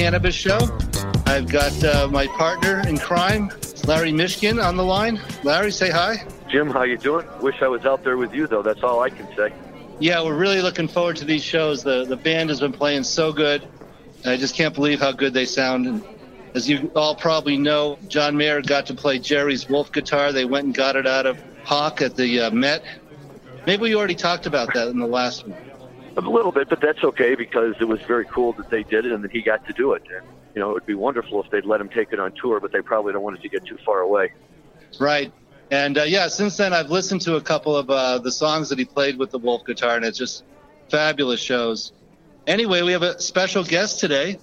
Cannabis Show. I've got uh, my partner in crime, Larry Mishkin, on the line. Larry, say hi. Jim, how you doing? Wish I was out there with you, though. That's all I can say. Yeah, we're really looking forward to these shows. The the band has been playing so good. I just can't believe how good they sound. And as you all probably know, John Mayer got to play Jerry's Wolf guitar. They went and got it out of Hawk at the uh, Met. Maybe we already talked about that in the last one. A little bit, but that's okay because it was very cool that they did it and that he got to do it. And you know, it would be wonderful if they'd let him take it on tour, but they probably don't want it to get too far away. Right. And uh, yeah, since then I've listened to a couple of uh, the songs that he played with the Wolf guitar, and it's just fabulous shows. Anyway, we have a special guest today.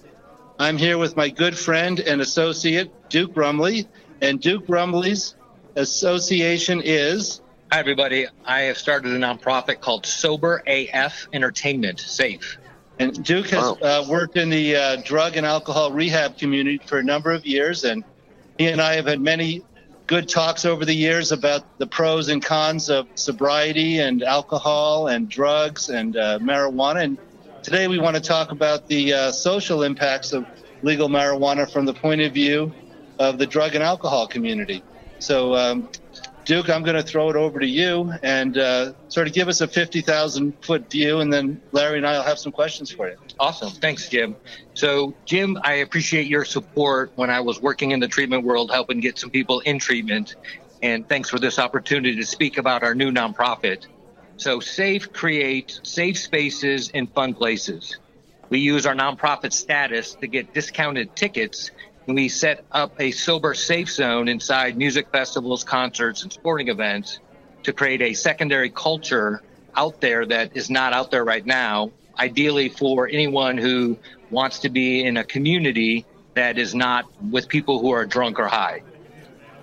I'm here with my good friend and associate Duke Brumley, and Duke Brumley's association is. Hi, everybody. I have started a nonprofit called Sober AF Entertainment Safe. And Duke has Wow. uh, worked in the uh, drug and alcohol rehab community for a number of years, and he and I have had many good talks over the years about the pros and cons of sobriety and alcohol and drugs and uh, marijuana. And today we want to talk about the uh, social impacts of legal marijuana from the point of view of the drug and alcohol community. So, um, Duke, I'm going to throw it over to you and uh, sort of give us a 50,000 foot view, and then Larry and I will have some questions for you. Awesome. Thanks, Jim. So, Jim, I appreciate your support when I was working in the treatment world, helping get some people in treatment. And thanks for this opportunity to speak about our new nonprofit. So, SAFE creates safe spaces and fun places. We use our nonprofit status to get discounted tickets and we set up a sober safe zone inside music festivals, concerts, and sporting events to create a secondary culture out there that is not out there right now, ideally for anyone who wants to be in a community that is not with people who are drunk or high.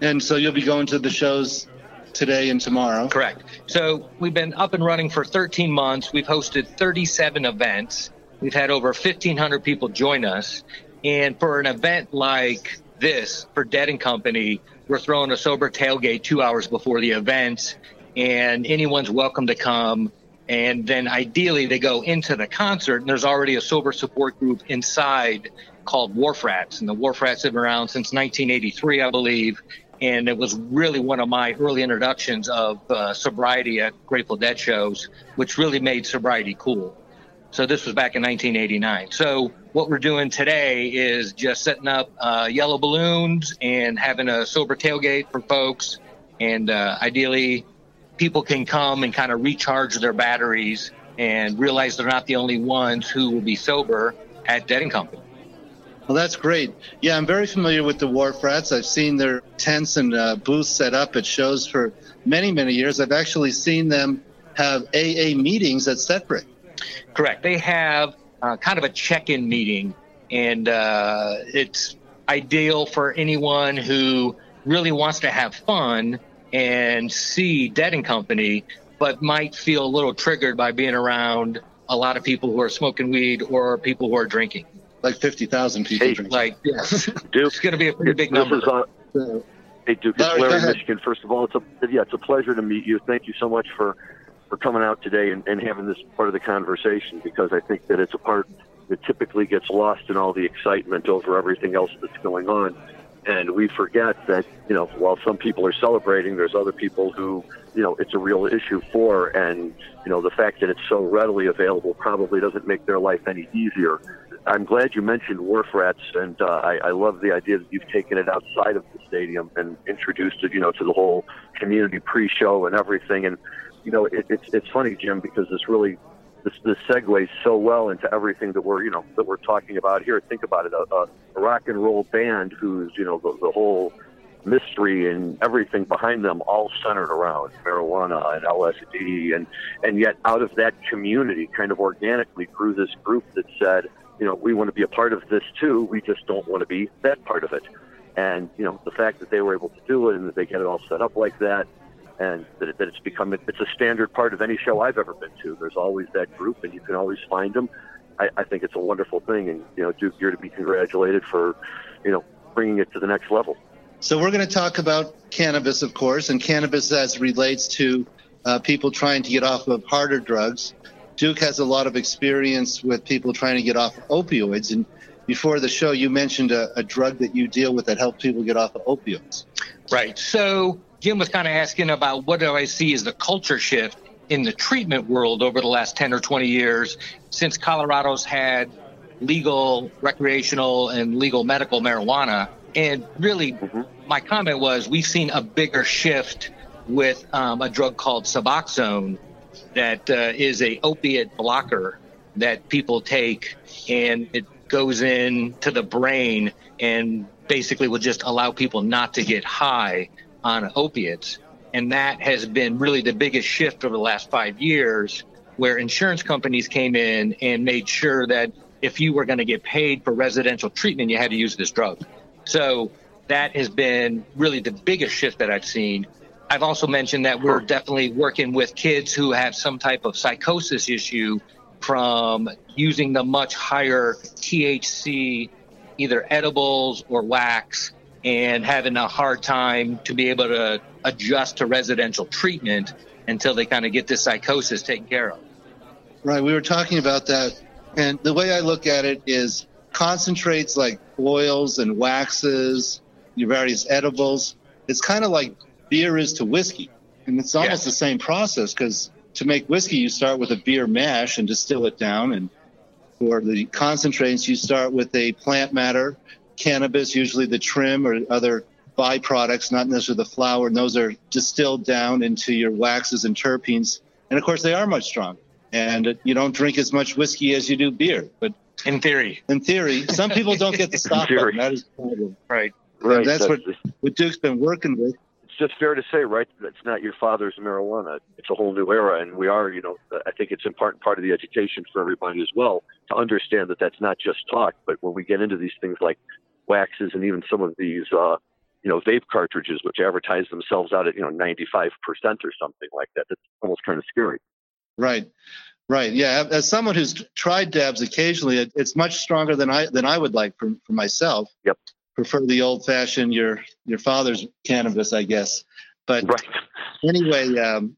And so you'll be going to the shows today and tomorrow. Correct. So we've been up and running for 13 months. We've hosted 37 events. We've had over 1,500 people join us. And for an event like this, for Dead and Company, we're throwing a sober tailgate two hours before the event, and anyone's welcome to come. And then ideally, they go into the concert, and there's already a sober support group inside called Wharf Rats. And the Wharf Rats have been around since 1983, I believe. And it was really one of my early introductions of uh, sobriety at Grateful Dead shows, which really made sobriety cool. So this was back in 1989. So what we're doing today is just setting up uh, yellow balloons and having a sober tailgate for folks. And uh, ideally, people can come and kind of recharge their batteries and realize they're not the only ones who will be sober at Dead and Company. Well, that's great. Yeah, I'm very familiar with the Wharf Rats. I've seen their tents and uh, booths set up at shows for many, many years. I've actually seen them have AA meetings at set break. Correct. They have uh, kind of a check-in meeting, and uh, it's ideal for anyone who really wants to have fun and see Dead and Company, but might feel a little triggered by being around a lot of people who are smoking weed or people who are drinking. Like 50,000 people. Hey, drink. Like, yes, Duke, it's going to be a pretty big number. is So, Hey Duke, it's Larry, Larry. Mishkin. First of all, it's a yeah, it's a pleasure to meet you. Thank you so much for for coming out today and, and having this part of the conversation because I think that it's a part that typically gets lost in all the excitement over everything else that's going on. And we forget that, you know, while some people are celebrating, there's other people who, you know, it's a real issue for. And, you know, the fact that it's so readily available probably doesn't make their life any easier. I'm glad you mentioned Wharf Rats, and uh, I, I love the idea that you've taken it outside of the stadium and introduced it, you know, to the whole community pre-show and everything. And you know, it, it's it's funny, Jim, because this really this this segues so well into everything that we're you know that we're talking about here. Think about it, a, a, rock and roll band who's you know the, the whole mystery and everything behind them all centered around marijuana and LSD and and yet out of that community kind of organically grew this group that said you know we want to be a part of this too. We just don't want to be that part of it. And you know the fact that they were able to do it and that they get it all set up like that and that, it, that it's become it's a standard part of any show I've ever been to there's always that group and you can always find them I, I think it's a wonderful thing and you know Duke you're to be congratulated for you know bringing it to the next level So we're going to talk about cannabis, of course, and cannabis as relates to uh, people trying to get off of harder drugs. Duke has a lot of experience with people trying to get off opioids. And before the show, you mentioned a, a drug that you deal with that helps people get off of opioids. Right. So Jim was kind of asking about what do I see as the culture shift in the treatment world over the last 10 or 20 years since Colorado's had legal, recreational, and legal medical marijuana. And really, mm-hmm. my comment was we've seen a bigger shift with um, a drug called Suboxone that uh, is a opiate blocker that people take, and it goes into the brain and basically will just allow people not to get high on opiates. And that has been really the biggest shift over the last five years, where insurance companies came in and made sure that if you were going to get paid for residential treatment, you had to use this drug. So that has been really the biggest shift that I've seen. I've also mentioned that we're definitely working with kids who have some type of psychosis issue from using the much higher THC, either edibles or wax, and having a hard time to be able to adjust to residential treatment until they kind of get this psychosis taken care of. Right. We were talking about that. And the way I look at it is concentrates like oils and waxes, your various edibles. It's kind of like beer is to whiskey. And it's almost yeah. the same process because to make whiskey, you start with a beer mash and distill it down. And for the concentrates, you start with a plant matter, cannabis, usually the trim or other byproducts, not necessarily the flower. And those are distilled down into your waxes and terpenes. And of course, they are much stronger. And you don't drink as much whiskey as you do beer. But in theory, in theory, some people don't get the stop button. That is the problem. Right. Right. that's, that's what, what Duke's been working with It's just fair to say, right? It's not your father's marijuana. It's a whole new era, and we are, you know, I think it's important part of the education for everybody as well to understand that that's not just talk. But when we get into these things like waxes and even some of these, uh, you know, vape cartridges, which advertise themselves out at you know 95% or something like that, that's almost kind of scary. Right. Right. Yeah. As someone who's tried dabs occasionally, it's much stronger than I than I would like for, for myself. Yep prefer the old fashioned your your father's cannabis, I guess. But right. anyway, um,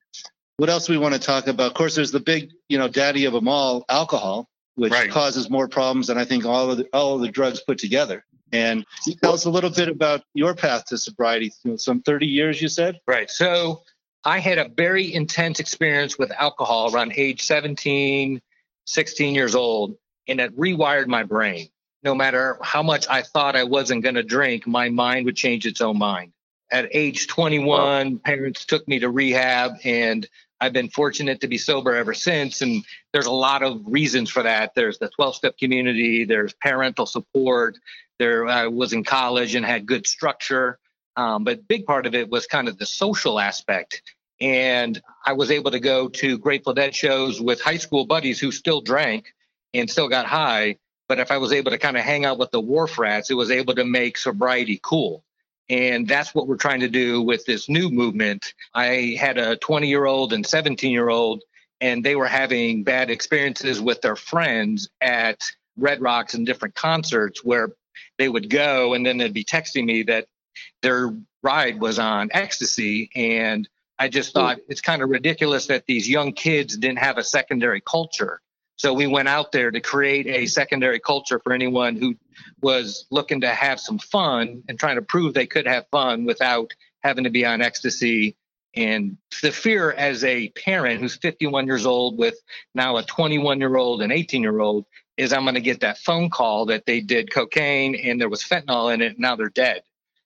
what else we want to talk about? Of course, there's the big, you know, daddy of them all, alcohol, which right. causes more problems than I think all of the, all of the drugs put together. And tell us a little bit about your path to sobriety. Some 30 years, you said. Right. So I had a very intense experience with alcohol around age 17, 16 years old, and it rewired my brain no matter how much I thought I wasn't going to drink, my mind would change its own mind. At age 21, wow. parents took me to rehab, and I've been fortunate to be sober ever since. And there's a lot of reasons for that. There's the 12 step community, there's parental support. There, I was in college and had good structure. Um, but big part of it was kind of the social aspect. And I was able to go to Grateful Dead shows with high school buddies who still drank and still got high but if I was able to kind of hang out with the wharf rats, it was able to make sobriety cool. And that's what we're trying to do with this new movement. I had a 20 year old and 17 year old, and they were having bad experiences with their friends at Red Rocks and different concerts where they would go and then they'd be texting me that their ride was on ecstasy. And I just thought it's kind of ridiculous that these young kids didn't have a secondary culture. So we went out there to create a secondary culture for anyone who was looking to have some fun and trying to prove they could have fun without having to be on ecstasy. And the fear as a parent who's 51 years old with now a 21 year old and 18 year old is I'm going to get that phone call that they did cocaine and there was fentanyl in it. And now they're dead.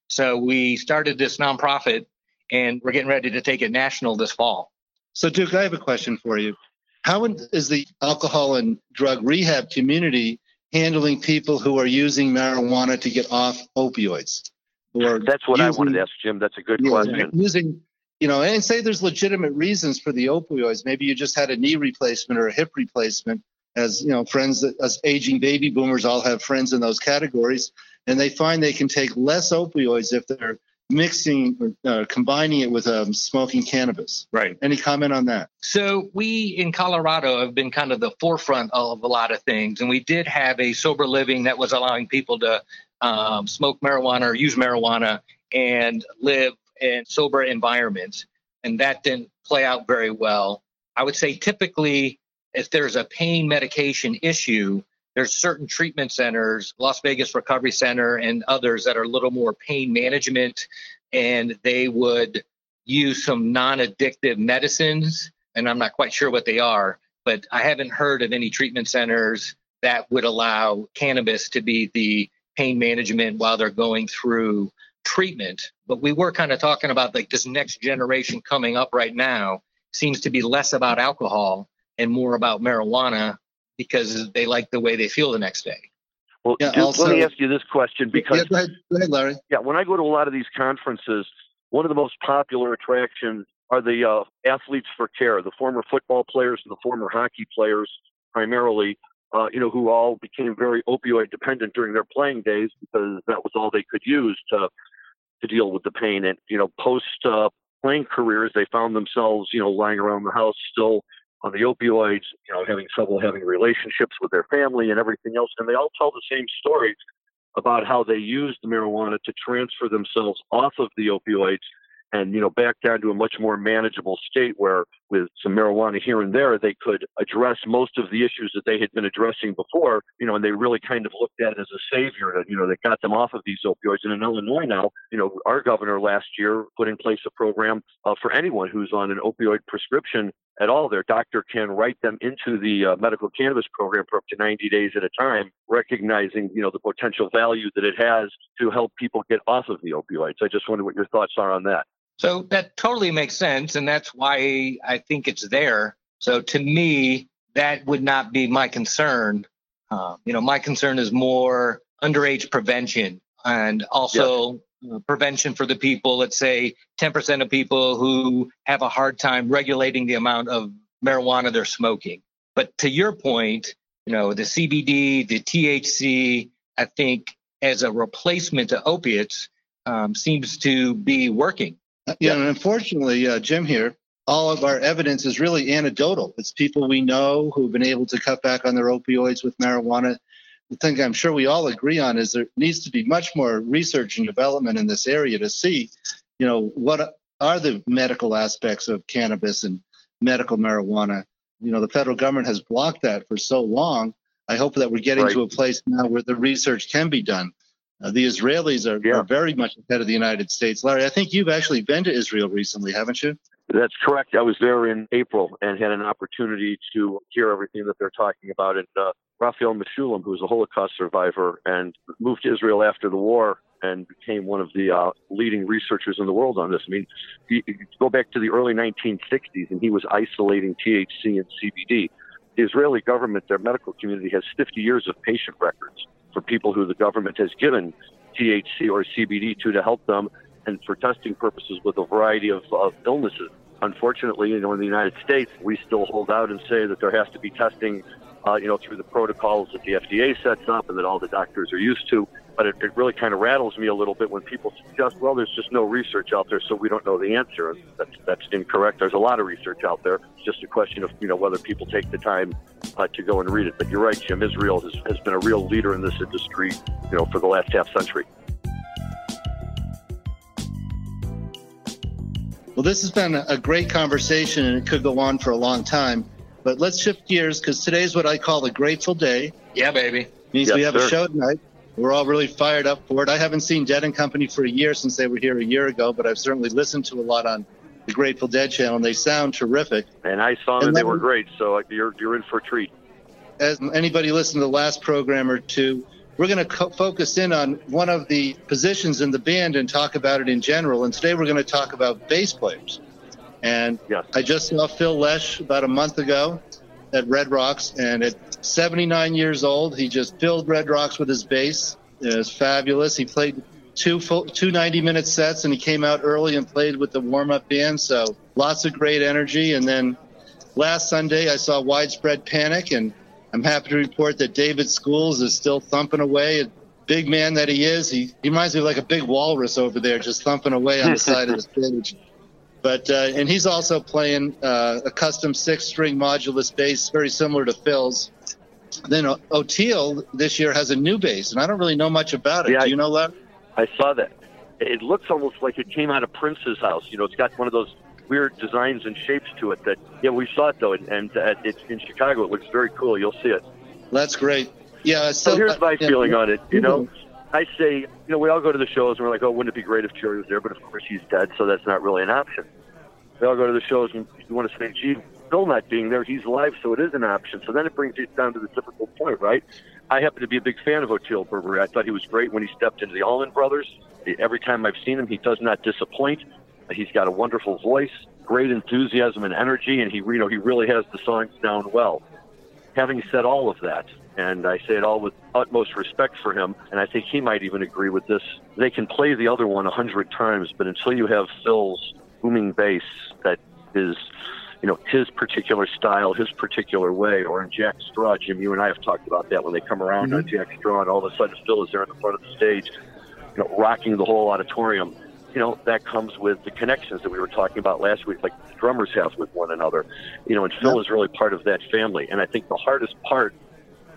So we started this nonprofit and we're getting ready to take it national this fall. So, Duke, I have a question for you. How is the alcohol and drug rehab community handling people who are using marijuana to get off opioids? Or That's what using, I wanted to ask, Jim. That's a good yeah, question. Using, you know, and say there's legitimate reasons for the opioids. Maybe you just had a knee replacement or a hip replacement. As you know, friends, as aging baby boomers all have friends in those categories, and they find they can take less opioids if they're mixing uh, combining it with um, smoking cannabis. Right. Any comment on that? So we in Colorado have been kind of the forefront of a lot of things, and we did have a sober living that was allowing people to um, smoke marijuana or use marijuana and live in sober environments, and that didn't play out very well. I would say typically if there's a pain medication issue, there's certain treatment centers, Las Vegas Recovery Center and others that are a little more pain management, and they would use some non-addictive medicines, and I'm not quite sure what they are, but I haven't heard of any treatment centers that would allow cannabis to be the pain management while they're going through treatment. But we were kind of talking about like this next generation coming up right now seems to be less about alcohol and more about marijuana because they like the way they feel the next day. Well, yeah, also, let me ask you this question because yeah, go, ahead. go ahead, Larry. Yeah, when I go to a lot of these conferences, one of the most popular attractions are the uh, athletes for care, the former football players and the former hockey players, primarily, uh, you know, who all became very opioid dependent during their playing days because that was all they could use to to deal with the pain. And you know, post uh, playing careers, they found themselves, you know, lying around the house still on the opioids, you know, having trouble having relationships with their family and everything else. And they all tell the same stories about how they used marijuana to transfer themselves off of the opioids and you know back down to a much more manageable state where with some marijuana here and there they could address most of the issues that they had been addressing before you know and they really kind of looked at it as a savior that you know that got them off of these opioids and in illinois now you know our governor last year put in place a program uh, for anyone who's on an opioid prescription at all their doctor can write them into the uh, medical cannabis program for up to 90 days at a time recognizing you know the potential value that it has to help people get off of the opioids i just wonder what your thoughts are on that so that totally makes sense. And that's why I think it's there. So to me, that would not be my concern. Uh, you know, my concern is more underage prevention and also. Uh, prevention for the people, let's say 10% of people who have a hard time regulating the amount of marijuana they're smoking. But to your point, you know, the CBD, the THC, I think as a replacement to opiates um, seems to be working. Uh, yeah, and unfortunately, uh, Jim here, all of our evidence is really anecdotal. It's people we know who've been able to cut back on their opioids with marijuana. The thing I'm sure we all agree on is there needs to be much more research and development in this area to see, you know, what are the medical aspects of cannabis and medical marijuana. You know, the federal government has blocked that for so long. I hope that we're getting right. to a place now where the research can be done. Uh, the Israelis are, yeah. are, very much ahead of the United States. Larry, I think you've actually been to Israel recently, haven't you? That's correct. I was there in April and had an opportunity to hear everything that they're talking about. And uh, Raphael Mechoulam, who's a Holocaust survivor and moved to Israel after the war and became one of the uh, leading researchers in the world on this. I mean, you go back to the early 1960s, and he was isolating THC and CBD. The Israeli government, their medical community, has 50 years of patient records for people who the government has given THC or CBD to to help them and for testing purposes with a variety of, of illnesses. Unfortunately, you know, in the United States, we still hold out and say that there has to be testing, uh, you know, through the protocols that the FDA sets up and that all the doctors are used to. But it, it really kind of rattles me a little bit when people suggest, well, there's just no research out there, so we don't know the answer. That's, that's incorrect. There's a lot of research out there. It's just a question of, you know, whether people take the time uh, to go and read it. But you're right, Jim. Israel has, has been a real leader in this industry, you know, for the last half century. Well, this has been a great conversation, and it could go on for a long time. But let's shift gears because today's what I call the Grateful Day. Yeah, baby. Means yes, we have sir. a show tonight. We're all really fired up for it. I haven't seen Dead and Company for a year since they were here a year ago, but I've certainly listened to a lot on the Grateful Dead channel, and they sound terrific. And I saw them; and they were great. So you're you're in for a treat. As anybody listened to the last program or two, we're going to co- focus in on one of the positions in the band and talk about it in general. And today we're going to talk about bass players. And yes. I just saw Phil Lesh about a month ago at Red Rocks, and at 79 years old, he just filled Red Rocks with his bass. It was fabulous. He played two full, two 90 minute sets, and he came out early and played with the warm up band. So lots of great energy. And then last Sunday, I saw Widespread Panic, and I'm happy to report that David Schools is still thumping away. A big man that he is, he, he reminds me of like a big walrus over there, just thumping away on the side of the stage. But uh, and he's also playing uh, a custom six-string modulus bass, very similar to Phil's. Then o- Oteil this year has a new bass, and I don't really know much about it. Yeah, Do you know that? I saw that. It looks almost like it came out of Prince's house. You know, it's got one of those weird designs and shapes to it. That yeah, we saw it though, and, and uh, it's in Chicago. It looks very cool. You'll see it. That's great. Yeah. So, so here's my uh, feeling yeah. on it. You know, I say, you know, we all go to the shows and we're like, oh, wouldn't it be great if Jerry was there? But of course, he's dead, so that's not really an option. We all go to the shows and you want to say, gee, Phil not being there, he's alive, so it is an option. So then it brings it down to the typical point, right? I happen to be a big fan of Oteil Burbridge. I thought he was great when he stepped into the Allman Brothers. Every time I've seen him, he does not disappoint. He's got a wonderful voice, great enthusiasm and energy, and he, you know, he really has the songs down well. Having said all of that, and I say it all with utmost respect for him, and I think he might even agree with this. They can play the other one a hundred times, but until you have Phil's booming bass that is, you know, his particular style, his particular way, or in Jack Straw, Jim, you and I have talked about that when they come around mm-hmm. on Jack Straw, and all of a sudden Phil is there in the front of the stage, you know, rocking the whole auditorium. You know, that comes with the connections that we were talking about last week, like the drummers have with one another. You know, and Phil is really part of that family. And I think the hardest part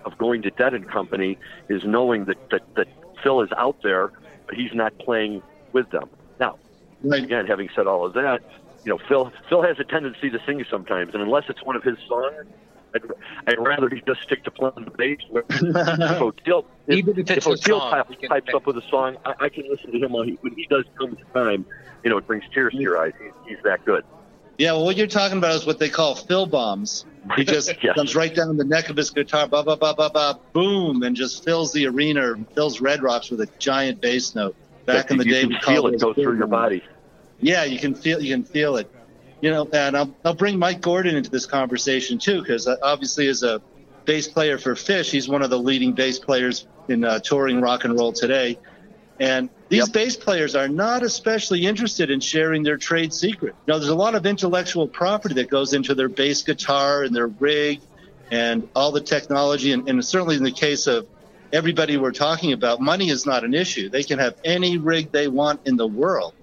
of going to Dead and Company is knowing that, that, that Phil is out there, but he's not playing with them. Now, right. again, having said all of that, you know, Phil Phil has a tendency to sing sometimes, and unless it's one of his songs, I'd, I'd rather he just stick to playing the bass. if Oteil, if, if Oteil pipes, pipes up with a song, I, I can listen to him when he, when he does come to time. You know, it brings tears to your eyes. He's, he's that good. Yeah, well, what you're talking about is what they call Phil bombs. He just yeah. comes right down the neck of his guitar, ba ba ba ba ba, boom, and just fills the arena, fills Red Rocks with a giant bass note. Back in the you day, we feel it go through your body. Yeah, you can feel you can feel it. You know, and I'll, I'll bring Mike Gordon into this conversation too, because uh, obviously as a bass player for Phish, he's one of the leading bass players in uh, touring rock and roll today. And these yep. bass players are not especially interested in sharing their trade secret. You know, there's a lot of intellectual property that goes into their bass guitar and their rig and all the technology. And, and certainly in the case of everybody we're talking about, money is not an issue. They can have any rig they want in the world.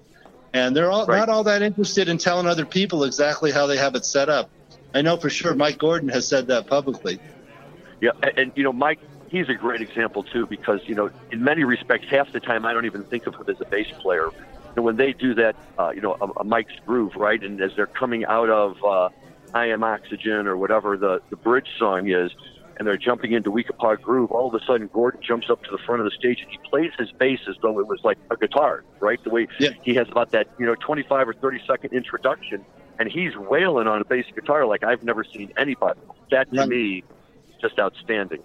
And they're all, right. not all that interested in telling other people exactly how they have it set up. I know for sure Mike Gordon has said that publicly. Yeah, and, and you know, Mike he's a great example too because you know in many respects half the time I don't even think of him as a bass player. And when they do that, uh, you know, a, a Mike's groove, right, and as they're coming out of uh, "I Am Oxygen" or whatever the the bridge song is, and they're jumping into Weekapaug Groove, all of a sudden Gordon jumps up to the front of the stage and he plays his bass as though it was like a guitar, right? The way yeah. he has about that, you know, 25 or 30 second introduction, and he's wailing on a bass guitar like I've never seen anybody. That to me, just outstanding.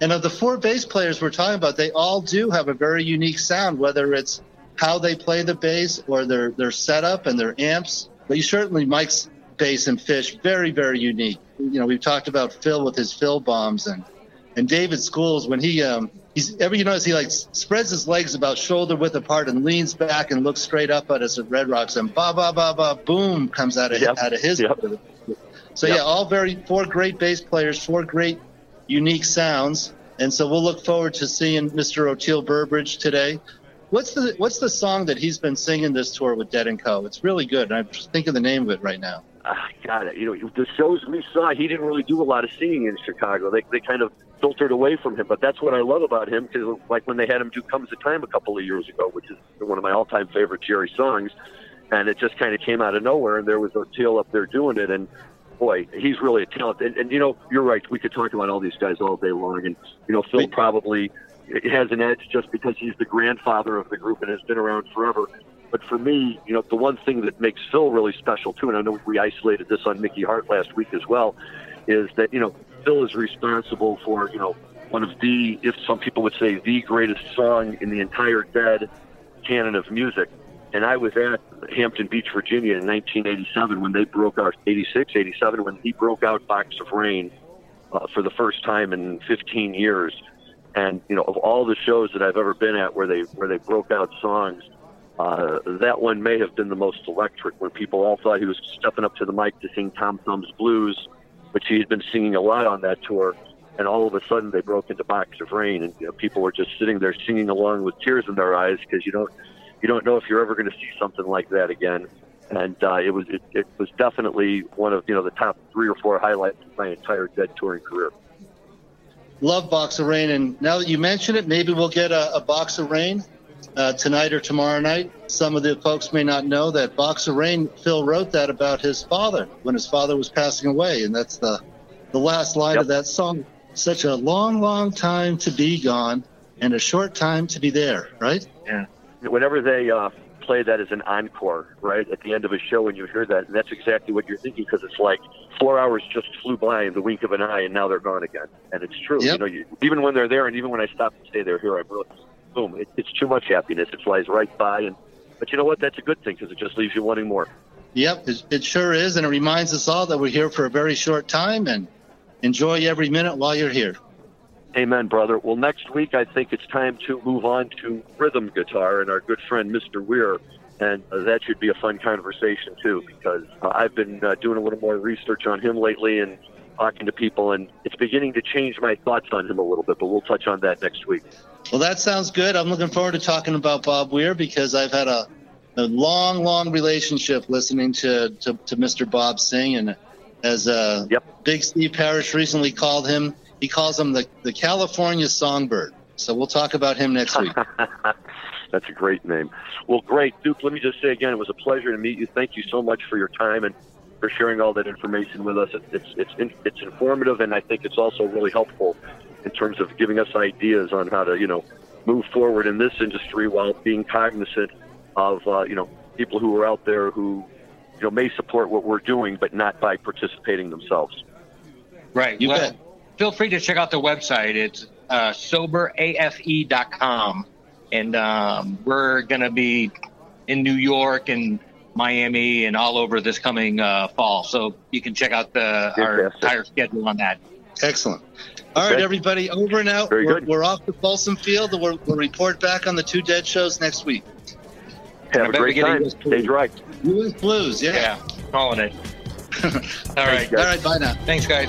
And of the four bass players we're talking about, they all do have a very unique sound, whether it's how they play the bass or their, their setup and their amps. But you certainly Mike's bass and Phish, very very unique. You know, we've talked about Phil with his Phil bombs and and David Schools when he um he's ever you notice he like spreads his legs about shoulder width apart and leans back and looks straight up at us at Red Rocks and ba ba ba ba boom comes out of yep. out of his. Yep. So yep. yeah, all very four great bass players, four great unique sounds. And so we'll look forward to seeing Mr. Oteil Burbridge today. What's the What's the song that he's been singing this tour with Dead and Co? It's really good. I'm just thinking the name of it right now. Ah, got it. You know, the shows we saw, he didn't really do a lot of singing in Chicago. They they kind of filtered away from him. But that's what I love about him because, like when they had him do "Comes the Time" a couple of years ago, which is one of my all-time favorite Jerry songs, and it just kind of came out of nowhere, and there was Oteil up there doing it, and boy, he's really a talent. And, and you know, you're right. We could talk about all these guys all day long. And you know, Phil probably has an edge just because he's the grandfather of the group and has been around forever. But for me, you know, the one thing that makes Phil really special too, and I know we isolated this on Mickey Hart last week as well, is that you know Phil is responsible for you know one of the, if some people would say, the greatest song in the entire Dead canon of music and I was at Hampton Beach, Virginia in 1987 when they broke out, 86, 87, when he broke out Box of Rain uh, for the first time in 15 years. And, you know, of all the shows that I've ever been at where they, where they broke out songs, uh, that one may have been the most electric when people all thought he was stepping up to the mic to sing Tom Thumb's Blues, which he had been singing a lot on that tour. And all of a sudden they broke into Box of Rain and you know, people were just sitting there singing along with tears in their eyes because you don't, you don't know if you're ever going to see something like that again. And uh, it was it, it was definitely one of you know the top three or four highlights of my entire Dead touring career. Love Box of Rain, and now that you mention it, maybe we'll get a, a box of rain uh, tonight or tomorrow night. Some of the folks may not know that Box of Rain, Phil wrote that about his father when his father was passing away. And that's the, the last line Yep. of that song. Such a long, long time to be gone and a short time to be there, right? Whenever they uh, play that as an encore, right at the end of a show, and you hear that, and that's exactly what you're thinking because it's like four hours just flew by in the wink of an eye, and now they're gone again. And it's true. Yep. You know, you, even when they're there, and even when I stop and stay there, here I'm really boom. It, it's too much happiness. It flies right by, and but you know what? That's a good thing because it just leaves you wanting more. Yep, it, it sure is. And it reminds us all that we're here for a very short time and enjoy every minute while you're here. Amen, brother. Well, next week I think it's time to move on to rhythm guitar and our good friend Mr. Weir, and uh, that should be a fun conversation too because uh, I've been uh, doing a little more research on him lately and talking to people, and it's beginning to change my thoughts on him a little bit. But we'll touch on that next week. Well, that sounds good. I'm looking forward to talking about Bob Weir because I've had a, a long, long relationship listening to, to, to Mr. Bob sing. And as uh, Yep. Big Steve Parish recently called him, he calls him the, the California Songbird. So we'll talk about him next week. That's a great name. Well, great, Duke. Let me just say again, it was a pleasure to meet you. Thank you so much for your time and for sharing all that information with us. It, it's it's in, it's informative, and I think it's also really helpful in terms of giving us ideas on how to you know move forward in this industry while being cognizant of uh, you know people who are out there who you know may support what we're doing, but not by participating themselves. Right. You well, bet. Feel free to check out the website. It's uh, soberafe.com. And um, we're going to be in New York and Miami and all over this coming uh, fall. So you can check out the our Fantastic. entire schedule on that. Excellent. All right, Okay. everybody, over and out. Very we're, good. we're off to Folsom Field. We'll, we'll report back on the two dead shows next week. Have I a bet we great get time. US Stay dry. Blues, Blues, yeah. Yeah, calling it. all right. guys. All right, bye now. Thanks, guys.